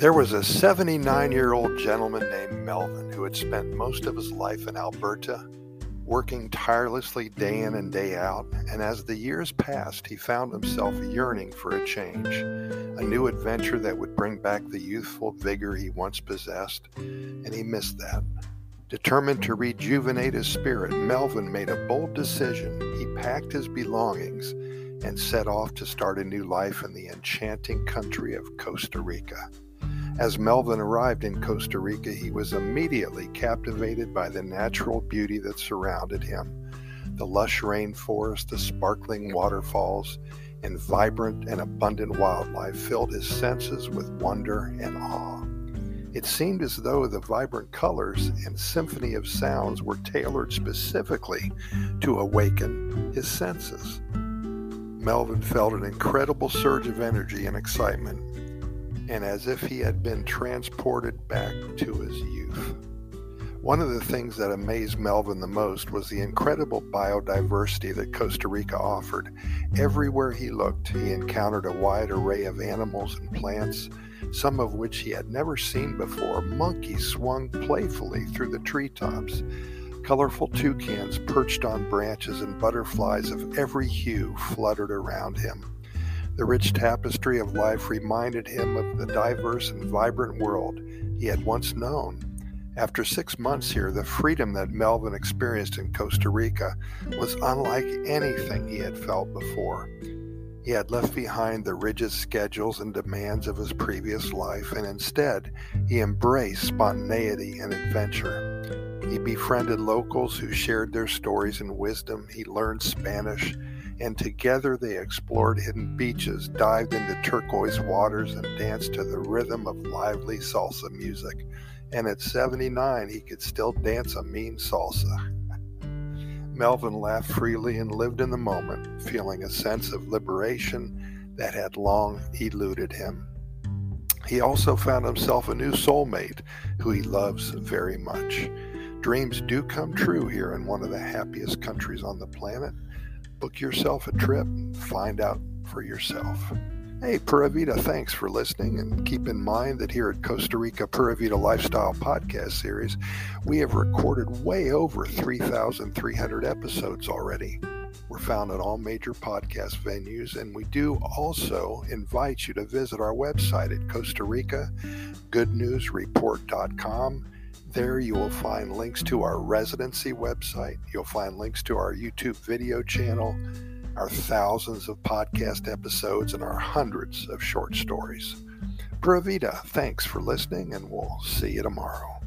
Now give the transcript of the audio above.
There was a 79 year old gentleman named Melvin who had spent most of his life in Alberta, working tirelessly day in and day out, and as the years passed, he found himself yearning for a change, a new adventure that would bring back the youthful vigor he once possessed, and he missed that. Determined to rejuvenate his spirit, Melvin made a bold decision. He packed his belongings and set off to start a new life in the enchanting country of Costa Rica. As Melvin arrived in Costa Rica, he was immediately captivated by the natural beauty that surrounded him. The lush rainforest, the sparkling waterfalls, and vibrant and abundant wildlife filled his senses with wonder and awe. It seemed as though the vibrant colors and symphony of sounds were tailored specifically to awaken his senses. Melvin felt an incredible surge of energy and excitement and as if he had been transported back to his youth. One of the things that amazed Melvin the most was the incredible biodiversity that Costa Rica offered. Everywhere he looked, he encountered a wide array of animals and plants, some of which he had never seen before. Monkeys swung playfully through the treetops. Colorful toucans perched on branches, and butterflies of every hue fluttered around him. The rich tapestry of life reminded him of the diverse and vibrant world he had once known. After six months here, the freedom that Melvin experienced in Costa Rica was unlike anything he had felt before. He had left behind the rigid schedules and demands of his previous life, and instead, he embraced spontaneity and adventure. He befriended locals who shared their stories and wisdom. He learned Spanish and together they explored hidden beaches, dived into turquoise waters, and danced to the rhythm of lively salsa music. And at 79, he could still dance a mean salsa. Melvin laughed freely and lived in the moment, feeling a sense of liberation that had long eluded him. He also found himself a new soulmate who he loves very much. Dreams do come true here in one of the happiest countries on the planet book yourself a trip and find out for yourself. Hey, Pura Vida, thanks for listening. And keep in mind that here at Costa Rica Pura Vida Lifestyle Podcast Series, we have recorded way over 3,300 episodes already. We're found at all major podcast venues, and we do also invite you to visit our website at Costa Rica GoodNewsReport.com there you will find links to our residency website. You'll find links to our YouTube video channel, our thousands of podcast episodes, and our hundreds of short stories. Pura Vida, thanks for listening, and we'll see you tomorrow.